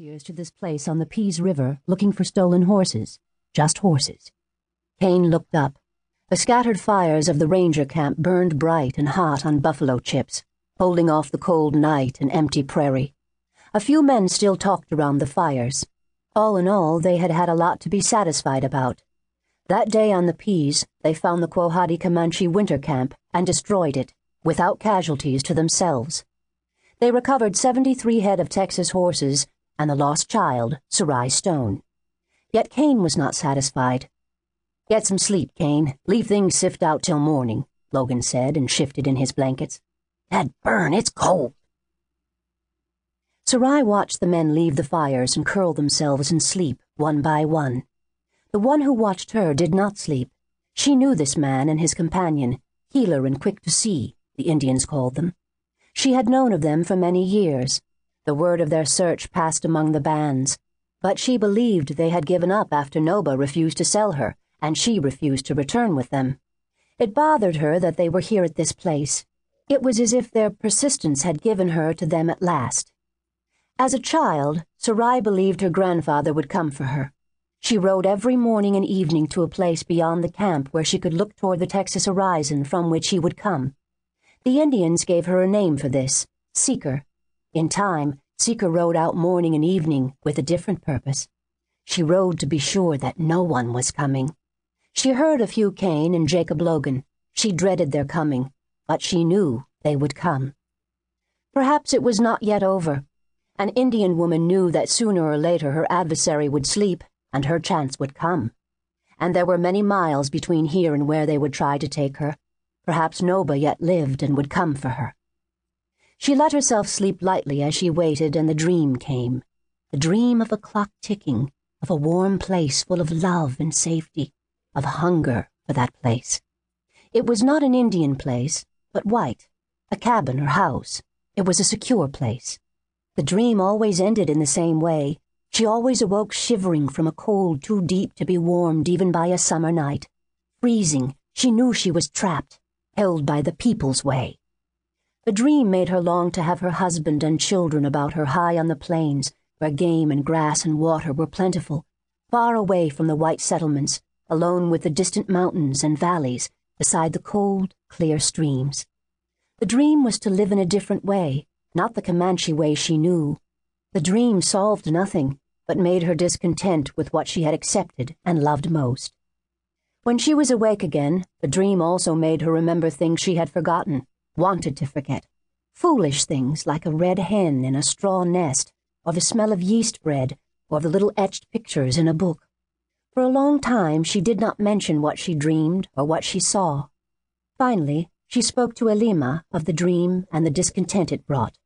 volunteers to this place on the Pease River looking for stolen horses. Just horses. Kane looked up. The scattered fires of the ranger camp burned bright and hot on buffalo chips, holding off the cold night and empty prairie. A few men still talked around the fires. All in all, they had had a lot to be satisfied about. That day on the Pease, they found the Quahati Comanche winter camp and destroyed it, without casualties to themselves. They recovered 73 head of Texas horses and the lost child, Sarai Stone. Yet Kane was not satisfied. Get some sleep, Kane. Leave things sift out till morning, Logan said and shifted in his blankets. That burn, it's cold. Sarai watched the men leave the fires and curl themselves in sleep, one by one. The one who watched her did not sleep. She knew this man and his companion, healer and quick to see, the Indians called them. She had known of them for many years. The word of their search passed among the bands, but she believed they had given up after Noba refused to sell her, and she refused to return with them. It bothered her that they were here at this place. It was as if their persistence had given her to them at last. As a child, Sarai believed her grandfather would come for her. She rode every morning and evening to a place beyond the camp where she could look toward the Texas horizon from which he would come. The Indians gave her a name for this, Seeker. In time, Seeker rode out morning and evening with a different purpose. She rode to be sure that no one was coming. She heard of Hugh Kane and Jacob Logan. She dreaded their coming, but she knew they would come. Perhaps it was not yet over. An Indian woman knew that sooner or later her adversary would sleep and her chance would come. And there were many miles between here and where they would try to take her. Perhaps Noba yet lived and would come for her. She let herself sleep lightly as she waited, and the dream came. The dream of a clock ticking, of a warm place full of love and safety, of hunger for that place. It was not an Indian place, but white, a cabin or house. It was a secure place. The dream always ended in the same way. She always awoke shivering from a cold too deep to be warmed even by a summer night. Freezing, she knew she was trapped, held by the people's way. The dream made her long to have her husband and children about her high on the plains, where game and grass and water were plentiful, far away from the white settlements, alone with the distant mountains and valleys, beside the cold, clear streams. The dream was to live in a different way, not the Comanche way she knew. The dream solved nothing, but made her discontent with what she had accepted and loved most. When she was awake again, the dream also made her remember things she had forgotten, wanted to forget. Foolish things like a red hen in a straw nest, or the smell of yeast bread, or the little etched pictures in a book. For a long time she did not mention what she dreamed or what she saw. Finally, she spoke to Elima of the dream and the discontent it brought,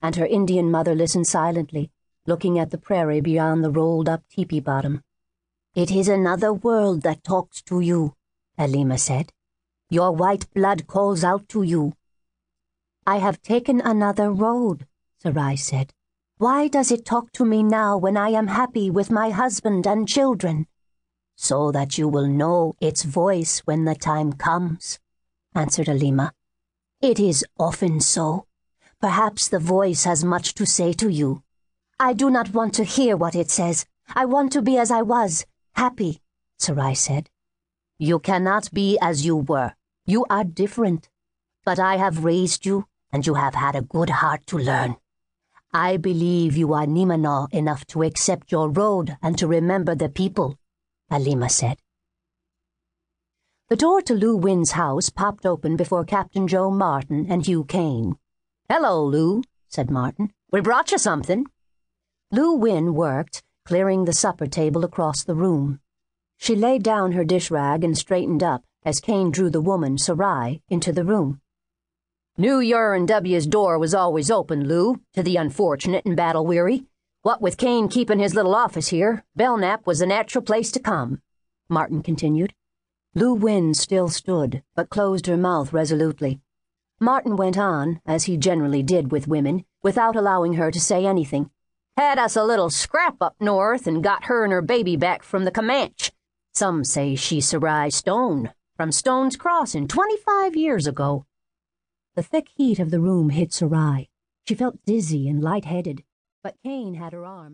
and her Indian mother listened silently, looking at the prairie beyond the rolled-up teepee bottom. It is another world that talks to you, Elima said. Your white blood calls out to you. I have taken another road, Sarai said. Why does it talk to me now when I am happy with my husband and children? So that you will know its voice when the time comes, answered Alima. It is often so. Perhaps the voice has much to say to you. I do not want to hear what it says. I want to be as I was, happy, Sarai said. You cannot be as you were. You are different. But I have raised you, and you have had a good heart to learn. I believe you are Nimanaw enough to accept your road and to remember the people, Alima said. The door to Lou Wynn's house popped open before Captain Joe Martin and Hugh Kane. Hello, Lou, said Martin. We brought you something. Lou Wynn worked, clearing the supper table across the room. She laid down her dish rag and straightened up as Kane drew the woman, Sarai, into the room. Knew your and W's door was always open, Lou, to the unfortunate and battle weary. What with Kane keeping his little office here, Belknap was a natural place to come, Martin continued. Lou Wynn still stood, but closed her mouth resolutely. Martin went on, as he generally did with women, without allowing her to say anything. Had us a little scrap up north and got her and her baby back from the Comanche. Some say she's Sarai Stone, from Stone's Crossing, twenty-five years ago. The thick heat of the room hit Sarai. She felt dizzy and light-headed, but Kane had her arm.